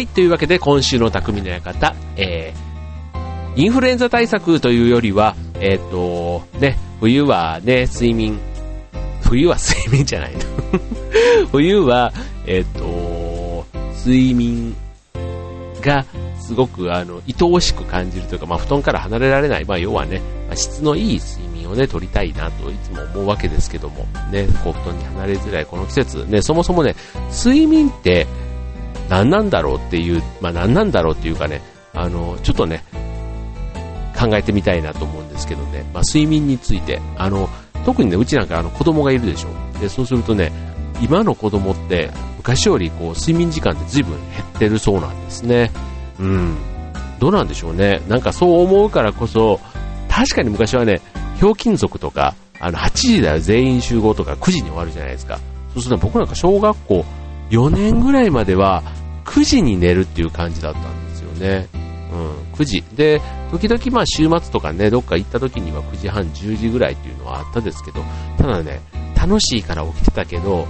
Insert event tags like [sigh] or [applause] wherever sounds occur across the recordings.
はい、というわけで今週の匠の館、えー、インフルエンザ対策というよりは、えっ、ー、と、ね、冬はね、睡眠、冬は [laughs] 睡眠じゃない。の [laughs] 冬は、えっ、ー、と、睡眠がすごくあの愛おしく感じるというか、まあ、布団から離れられない、まあ、要はね、まあ、質のいい睡眠をね、取りたいなといつも思うわけですけども、ね、こう布団に離れづらいこの季節、ね、そもそもね、睡眠って何なんだろうっていう、まあ、何なんだろうっていうかね、あの、ちょっとね、考えてみたいなと思うんですけどね、まあ、睡眠について、あの、特にね、うちなんかあの子供がいるでしょ。で、そうするとね、今の子供って昔よりこう睡眠時間って随分減ってるそうなんですね。うん。どうなんでしょうね。なんかそう思うからこそ、確かに昔はね、ひょうきん族とか、あの、8時だよ全員集合とか9時に終わるじゃないですか。そうすると僕なんか小学校4年ぐらいまでは9時に寝るっていう感じだったんですよね。うん、9時。で、時々まあ週末とかね、どっか行った時には9時半、10時ぐらいっていうのはあったですけど、ただね、楽しいから起きてたけど、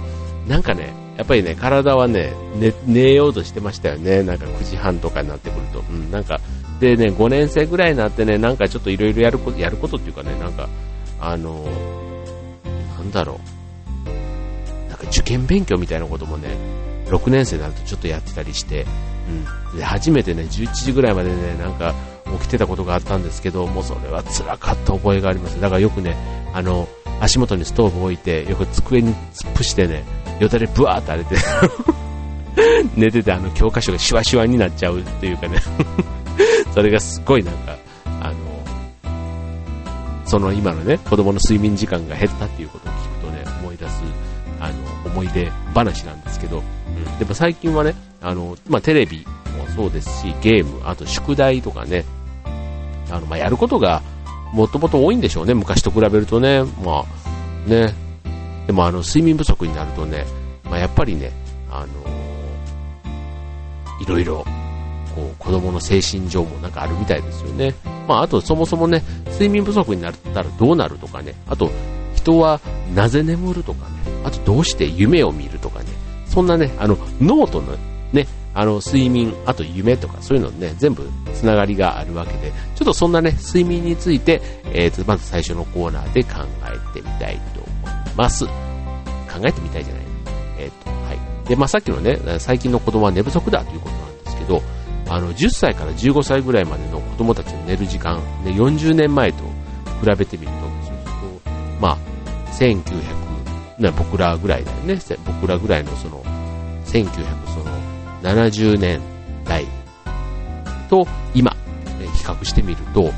なんかね、やっぱりね、体はね、寝、寝ようとしてましたよね。なんか9時半とかになってくると。うん、なんか、でね、5年生ぐらいになってね、なんかちょっといろいろやること、やることっていうかね、なんか、あの、なんだろう。受験勉強みたいなこともね、6年生になるとちょっとやってたりして、うん。で、初めてね、11時ぐらいまでね、なんか起きてたことがあったんですけど、もうそれは辛かった覚えがあります。だからよくね、あの、足元にストーブを置いて、よく机に突っ伏してね、よだれブワーって荒れて [laughs] 寝ててあの教科書がシワシワになっちゃうっていうかね [laughs] それがすっごいなんか、あの、その今のね、子供の睡眠時間が減ったっていうことを聞思い出話なんですけど、うん、でも最近はね、あの、まあ、テレビもそうですし、ゲーム、あと宿題とかね、あの、まあ、やることがもともと多いんでしょうね、昔と比べるとね、まあ、ね、でもあの、睡眠不足になるとね、まあ、やっぱりね、あのいろいろこう子供の精神上もなんかあるみたいですよね。まあ、あとそもそもね、睡眠不足になったらどうなるとかね、あと人はなぜ眠るとかね、あとどうして夢を見るとかね、そんなね、あの、脳とのね、あの、睡眠、あと夢とかそういうのね、全部つながりがあるわけで、ちょっとそんなね、睡眠について、えーと、まず最初のコーナーで考えてみたいと思います。考えてみたいじゃない。えっ、ー、と、はい。で、まあさっきのね、最近の子供は寝不足だということなんですけど、あの10歳から15歳ぐらいまでの子供たちの寝る時間、ね、40年前と比べてみると、そうすると、まあ、1900、ね、僕らぐらいだよね、僕らぐらいのその、1970年代と今、ね、比較してみると、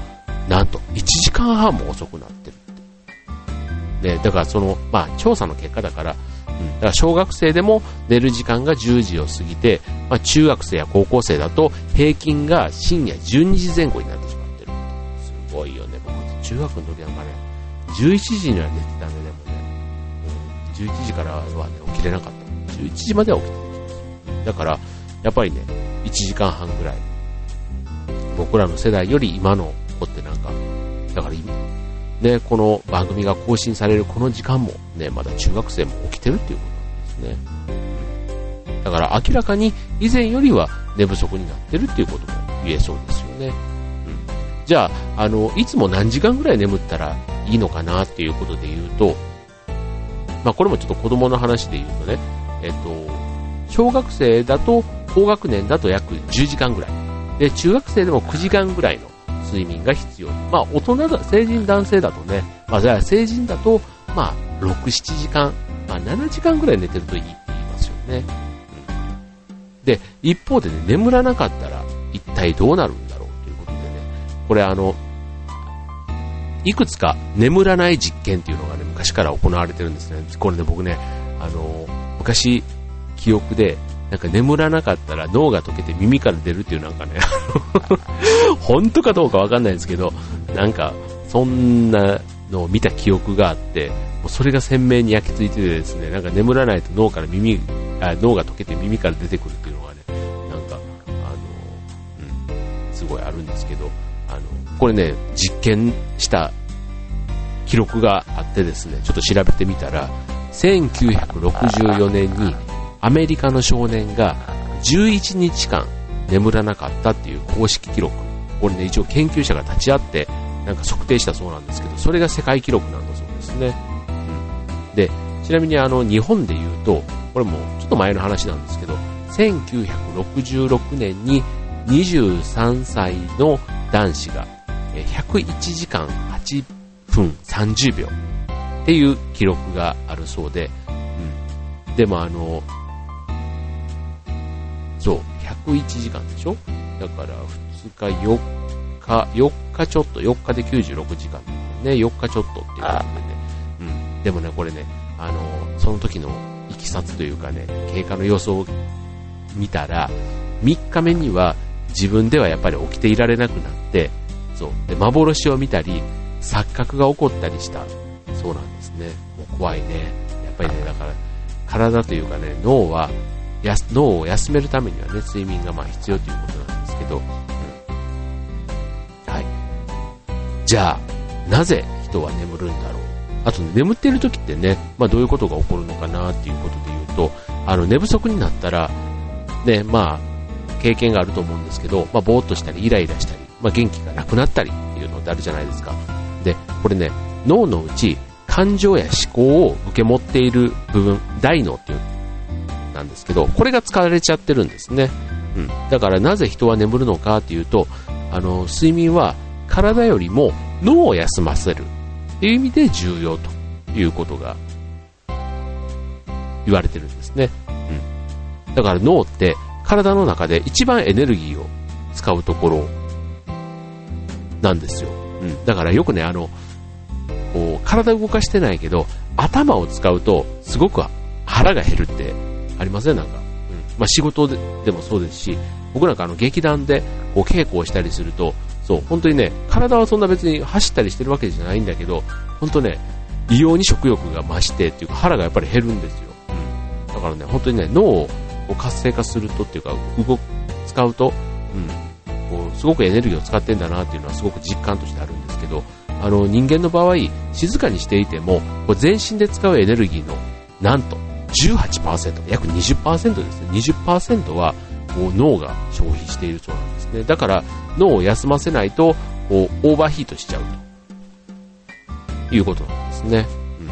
なんと1時間半も遅くなってる。ね、だからその、まあ、調査の結果だから、うん、だから小学生でも寝る時間が10時を過ぎて、まあ、中学生や高校生だと平均が深夜12時前後になってしまってる。すごいよね。僕、中学の時なんかね、11時には寝てたね、でもね。うん、11時からはね、起きれなかった。11時までは起きてた。だから、やっぱりね、1時間半ぐらい。僕らの世代より今の子ってなんか、だからね、この番組が更新されるこの時間もね、まだ中学生も起きてるっていうことなんですね。だから明らかに以前よりは寝不足になってるっていうことも言えそうですよね。うん。じゃあ、あの、いつも何時間ぐらい眠ったらいいのかなっていうことで言うと、まあこれもちょっと子供の話で言うとね、えっと、小学生だと高学年だと約10時間ぐらい。で、中学生でも9時間ぐらいの睡眠が必要。まあ、大人だ、成人男性だとね、まあ、じゃあ成人だと、まあ、6、7時間、まあ、7時間ぐらい寝てるといいって言いますよね。うん、で、一方でね、眠らなかったら、一体どうなるんだろうということでね、これあの、いくつか眠らない実験っていうのがね、昔から行われてるんですね。これね、僕ね、あの、昔、記憶で、なんか眠らなかったら脳が溶けて耳から出るっていうなんかね [laughs] 本当かどうかわかんないんですけど、なんか、そんなのを見た記憶があって、もうそれが鮮明に焼き付いててですね、なんか眠らないと脳から耳、あ脳が溶けて耳から出てくるっていうのがね、なんか、あの、うん、すごいあるんですけど、これね、実験した記録があってですね、ちょっと調べてみたら、1964年にアメリカの少年が11日間眠らなかったっていう公式記録。これね、一応研究者が立ち会って、なんか測定したそうなんですけど、それが世界記録なんだそうですね。うん、で、ちなみにあの、日本で言うと、これもちょっと前の話なんですけど、1966年に23歳の男子が101時間8分30秒っていう記録があるそうで、うん。でもあの、そう、101時間でしょ？だから2日4日、4日ちょっと、4日で96時間ね、4日ちょっとっていうことでね。うん。でもね、これね、あの、その時のいきさつというかね、経過の予想を見たら、3日目には自分ではやっぱり起きていられなくなって、そう。で、幻を見たり、錯覚が起こったりした。そうなんですね。怖いね。やっぱりね、だから、体というかね、脳は、脳を休めるためにはね、睡眠がまあ必要ということなんですけど、うん。はい。じゃあ、なぜ人は眠るんだろう。あと、ね、眠っている時ってね、まあどういうことが起こるのかなっていうことで言うと、あの、寝不足になったら、ね、まあ、経験があると思うんですけど、まあ、ぼーっとしたり、イライラしたり、まあ、元気がなくなったりっていうのってあるじゃないですか。で、これね、脳のうち、感情や思考を受け持っている部分、大脳っていう、なんですけど、これが使われちゃってるんですね。うん。だからなぜ人は眠るのかっていうと、あの、睡眠は体よりも脳を休ませるっていう意味で重要ということが言われてるんですね。うん。だから脳って体の中で一番エネルギーを使うところなんですよ。うん。だからよくね、あの、こう、体動かしてないけど、頭を使うと、すごく腹が減るってありません？なんか。うん。まあ、仕事ででもそうですし、僕なんかあの、劇団で、こう、稽古をしたりすると、そう、本当にね、体はそんな別に走ったりしてるわけじゃないんだけど、本当ね、異様に食欲が増してっていうか腹がやっぱり減るんですよ。うん。だからね、本当にね、脳を活性化するとっていうか、動使うと、うん、こう、すごくエネルギーを使ってんだなっていうのはすごく実感としてあるんですけど、あの、人間の場合、静かにしていても、こう全身で使うエネルギーの、なんと、18%、約20%ですね。20%は、こう、脳が消費しているそうなんですね。だから、脳を休ませないと、こう、オーバーヒートしちゃうと。いうことなんですね。うん。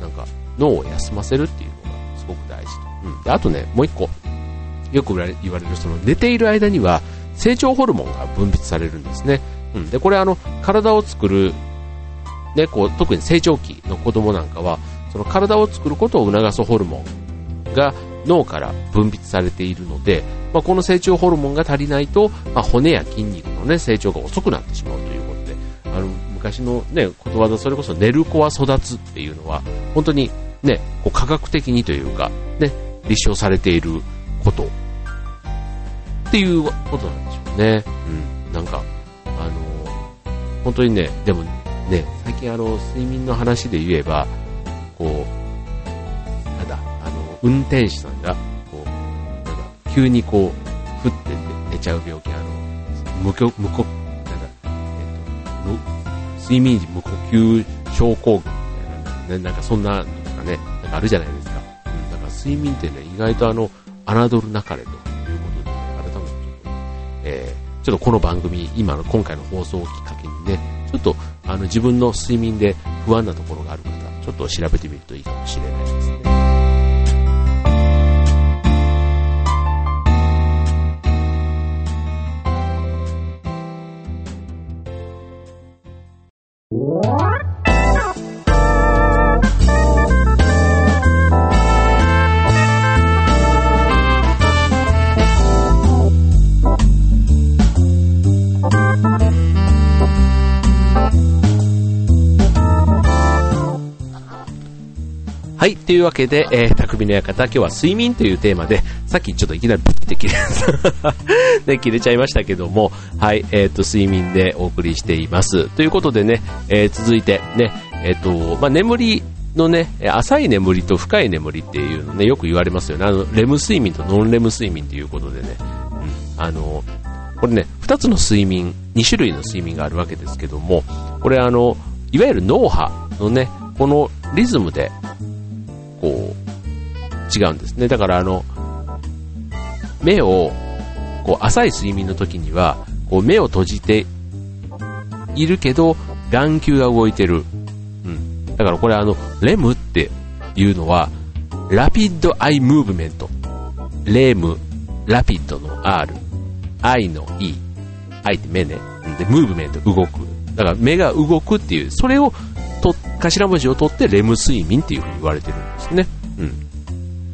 なんか、脳を休ませるっていうのがすごく大事と。うん。で、あとね、もう一個、よく言われる、その、寝ている間には、成長ホルモンが分泌されるんですね。うん、で、これあの、体を作る、ね、こう、特に成長期の子供なんかは、その体を作ることを促すホルモンが脳から分泌されているので、まあ、この成長ホルモンが足りないと、まあ、骨や筋肉のね、成長が遅くなってしまうということで、あの、昔のね、ことわざ、それこそ寝る子は育つっていうのは、本当にね、こう科学的にというか、ね、立証されていることっていうことなんでしょうね。うん。なんか、あの、本当にね、でもね、最近あの、睡眠の話で言えば、こう、なんだ、あの、運転手さんが、こう、なんか、急にこう、ふって寝ちゃう病気、あの、無呼、無呼、なんだ、えっと、無、睡眠時無呼吸症候群みたいな、ね、なんかそんなのとかね、なんかあるじゃないですか。うん、だから睡眠ってね、意外とあの、侮るなかれと。ちょっとこの番組、今の今回の放送をきっかけにね、ちょっとあの自分の睡眠で不安なところがある方、ちょっと調べてみるといいかもしれない。ですというわけで、えー、匠の館、今日は睡眠というテーマで、さっきちょっといきなりブッて切れ、[laughs] ね、切れちゃいましたけども、はい。えっ、ー、と、睡眠でお送りしています。ということでね、えー、続いて、ね、えっ、ー、と、まあ、眠りのね、浅い眠りと深い眠りっていうのね、よく言われますよね。あの、レム睡眠とノンレム睡眠ということでね、うん。あの、これね、二つの睡眠、二種類の睡眠があるわけですけども、これあの、いわゆる脳波のね、このリズムで、違うんですね。だからあの、目をこう、浅い睡眠の時には、こう、目を閉じているけど、眼球が動いてる。うん。だからこれあの、レムっていうのは、ラピッドアイムーブメント。レム、ラピッドの R、アイの E、アイって目ね。で、ムーブメント、動く。だから目が動くっていう、それをと、頭文字を取ってレム睡眠っていうふうに言われてるんですね。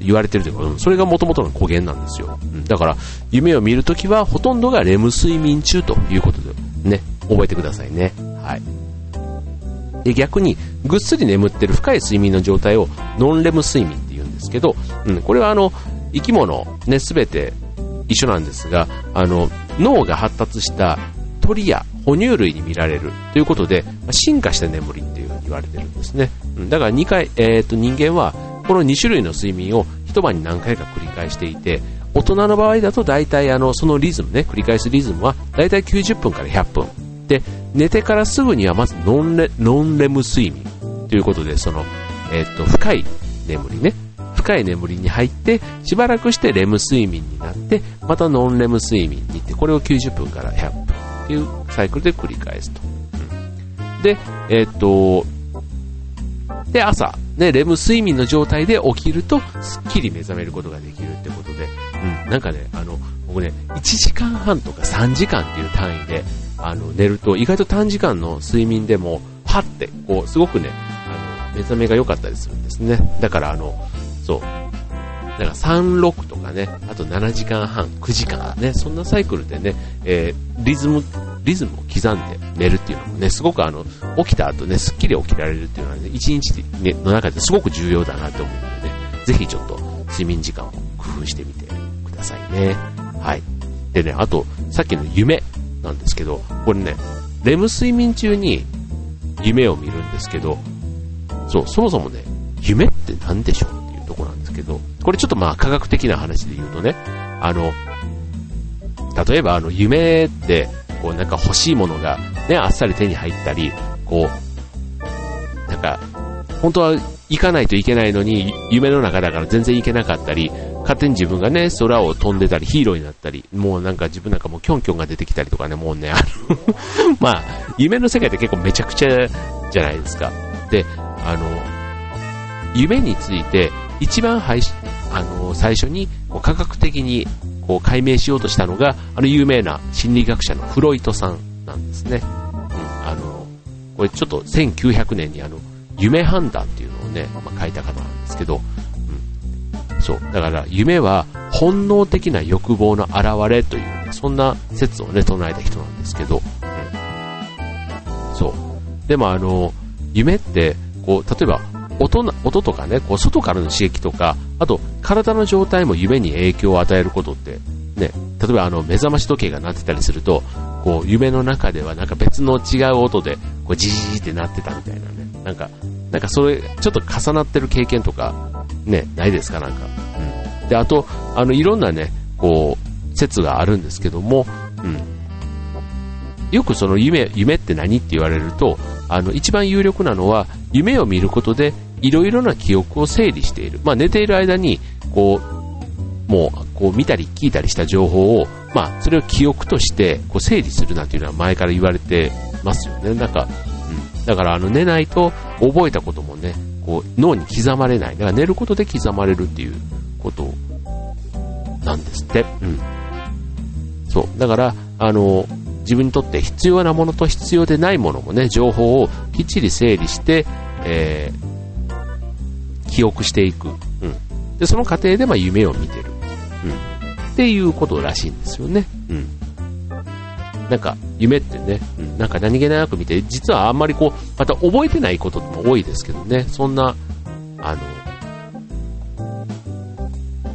言われてるというか、それが元々の語源なんですよ。うん、だから、夢を見るときはほとんどがレム睡眠中ということで、ね、覚えてくださいね。はい。で、逆に、ぐっすり眠ってる深い睡眠の状態をノンレム睡眠って言うんですけど、うん、これはあの、生き物、ね、すべて一緒なんですが、あの、脳が発達した鳥や哺乳類に見られるということで、進化した眠りっていうふうに言われてるんですね。だから2回、えー、と人間はこの2種類の睡眠を一晩に何回か繰り返していて、大人の場合だと大体あのそのリズムね、繰り返すリズムは大体90分から100分。で、寝てからすぐにはまずノンレノンレム睡眠ということで、その、えっ、と、深い眠りね。深い眠りに入って、しばらくしてレム睡眠になって、またノンレム睡眠に行って、これを90分から100分っていうサイクルで繰り返すと。うん、で、えっ、と、で、朝、ね、レム睡眠の状態で起きると、すっきり目覚めることができるってことで、うん、なんかね、あの、僕ね、1時間半とか3時間っていう単位で、あの、寝ると、意外と短時間の睡眠でも、パって、こう、すごくね、あの、目覚めが良かったりするんですね。だから、あの、そう、なんか36とかね、あと7時間半、9時間ね、そんなサイクルでね、えー、リズム、リズムを刻んで寝るっていうのもね、すごくあの、起きた後ね、すっきり起きられるっていうのはね、一日の中ですごく重要だなって思うのでね、ぜひちょっと睡眠時間を工夫してみてくださいね。はい。でね、あと、さっきの夢なんですけど、これね、レム睡眠中に夢を見るんですけど、そう、そもそもね、夢って何でしょうっていうとこなんですけど、これちょっとまあ科学的な話で言うとね、あの、例えばあの夢って、こうなんか欲しいものがね、あっさり手に入ったり、こう、なんか、本当は行かないといけないのに、夢の中だから全然行けなかったり、勝手に自分がね、空を飛んでたり、ヒーローになったり、もうなんか自分なんかもうキョンキョンが出てきたりとかね、もうね、あの [laughs] まあ、夢の世界って結構めちゃくちゃじゃないですか。で、あの、夢について一番あの最初に科学的にこう解明しようとしたのが、あの有名な心理学者のフロイトさんなんですね。うん、あの、これちょっと1900年にあの、夢判断っていうのをね、まあ、書いた方なんですけど、うん、そう。だから夢は本能的な欲望の表れというね、そんな説をね、唱えた人なんですけど、うん、そう。でもあの、夢って、こう、例えば音音とかね、こう外からの刺激とか、あと体の状態も夢に影響を与えることって、ね、例えばあの目覚まし時計が鳴ってたりすると、こう夢の中ではなんか別の違う音で、こうジジーって鳴ってたみたいなね、なんか、なんかそれ、ちょっと重なってる経験とか、ね、ないですかなんか。うん。で、あと、あの、いろんなね、こう、説があるんですけども、うん。よくその夢、夢って何って言われると、あの、一番有力なのは、夢を見ることでいろいろな記憶を整理している。まあ、寝ている間に、こう、もう、こう見たり聞いたりした情報を、まあ、それを記憶として、こう整理するなというのは前から言われてますよね。なんか、うん。だから、あの、寝ないと覚えたこともね、こう、脳に刻まれない。だから寝ることで刻まれるっていうことなんですって。うん。そう。だから、あの、自分にとって必要なものと必要でないものもね、情報をきっちり整理して、えー、記憶していく。うん。で、その過程でまあ夢を見てる。うん。っていうことらしいんですよね。うん。なんか、夢ってね、うん、なんか何気なく見て、実はあんまりこう、また覚えてないことも多いですけどね、そんな、あの、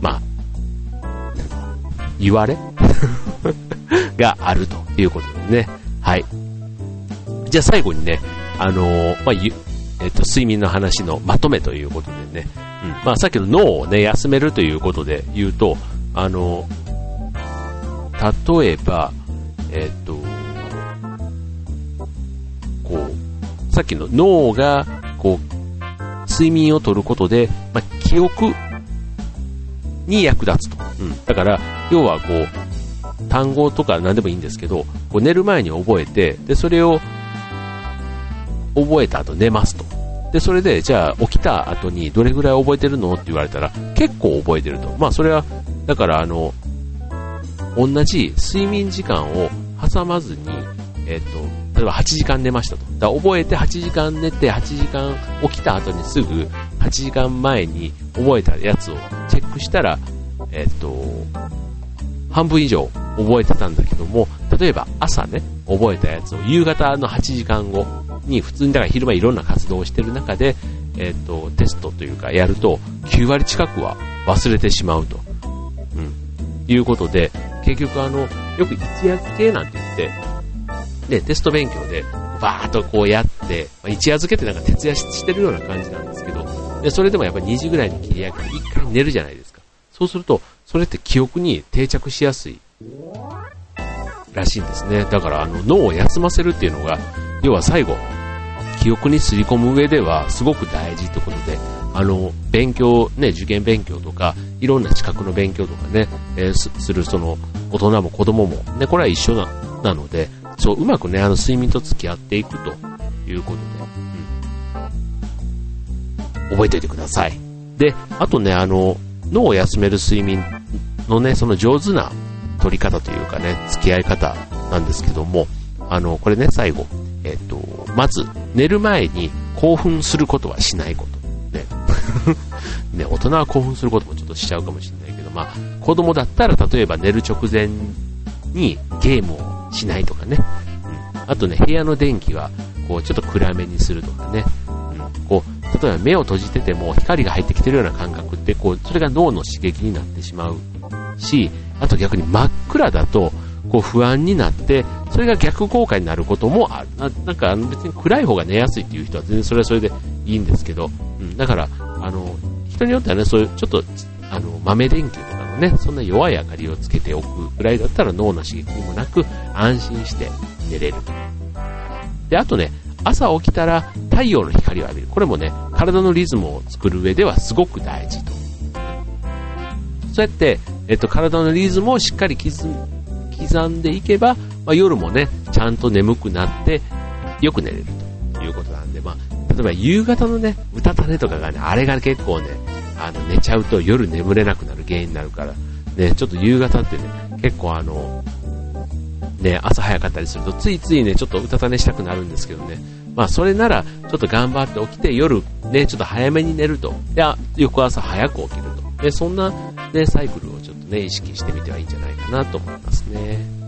まあ、言われ？[laughs] があるということでね。はい。じゃあ最後にね、あのー、まあ、えっと、睡眠の話のまとめということでね、うん、まあ、さっきの脳をね、休めるということで言うと、あの、例えば、えっと、こう、さっきの脳が、こう、睡眠をとることで、まあ、記憶に役立つと。うん。だから、要はこう、単語とか何でもいいんですけど、こう寝る前に覚えて、で、それを覚えた後寝ますと。で、それで、じゃあ起きた後にどれぐらい覚えてるのって言われたら、結構覚えてると。まあそれは、だからあの、同じ睡眠時間を挟まずに、えっ、と、例えば8時間寝ましたと。だ覚えて8時間寝て8時間起きた後にすぐ8時間前に覚えたやつをチェックしたら、えっ、と、半分以上覚えてたんだけども、例えば朝ね、覚えたやつを夕方の8時間後に普通にだから昼間いろんな活動をしてる中で、えっ、と、テストというかやると9割近くは忘れてしまうと。うん。いうことで、結局あの、よく一夜漬けなんて言って、ね、テスト勉強でバーっとこうやって、まあ、一夜漬けってなんか徹夜してるような感じなんですけど、でそれでもやっぱ2時ぐらいに切り上げて1回寝るじゃないですか。そうすると、それって記憶に定着しやすいらしいんですね。だからあの脳を休ませるっていうのが、要は最後、記憶にすり込む上ではすごく大事ってことで、あの、勉強、ね、受験勉強とか、いろんな資格の勉強とかね、えー、するその、大人も子供も、ね、これは一緒な、なので、そう、うまくね、あの、睡眠と付き合っていくということで、うん。覚えておいてください。で、あとね、あの、脳を休める睡眠のね、その上手な取り方というかね、付き合い方なんですけども、あの、これね、最後、えっ、と、まず、寝る前に興奮することはしないこと。ね。[laughs] ね、大人は興奮することもちょっとしちゃうかもしれないけど、まあ、子供だったら例えば寝る直前にゲームをしないとかね。うん、あとね、部屋の電気は、こう、ちょっと暗めにするとかね。うん、こう、例えば目を閉じてても光が入ってきてるような感覚って、こう、それが脳の刺激になってしまうし、あと逆に真っ暗だと、こう不安になって、それが逆効果になることもある。ななんか別に暗い方が寝やすいっていう人は全然それはそれでいいんですけど、うん、だから、あの、人によってはね、そういうちょっと、あの、豆電球とかのね、そんな弱い明かりをつけておくぐらいだったら脳の刺激にもなく安心して寝れる。で、あとね、朝起きたら太陽の光を浴びる。これもね、体のリズムを作る上ではすごく大事と。そうやって、えっと、体のリズムをしっかり刻んでいけば、まあ、夜もね、ちゃんと眠くなって、よく寝れるということなんで、まあ、例えば夕方のね、歌種とかがね、あれが結構ね、あの、寝ちゃうと夜眠れなくなる原因になるから、ね、ちょっと夕方ってね、結構あの、ね、朝早かったりすると、ついついね、ちょっとうたた寝したくなるんですけどね。まあ、それなら、ちょっと頑張って起きて、夜、ね、ちょっと早めに寝ると。で、翌朝早く起きると。で、そんな、ね、サイクルをちょっとね、意識してみてはいいんじゃないかなと思いますね。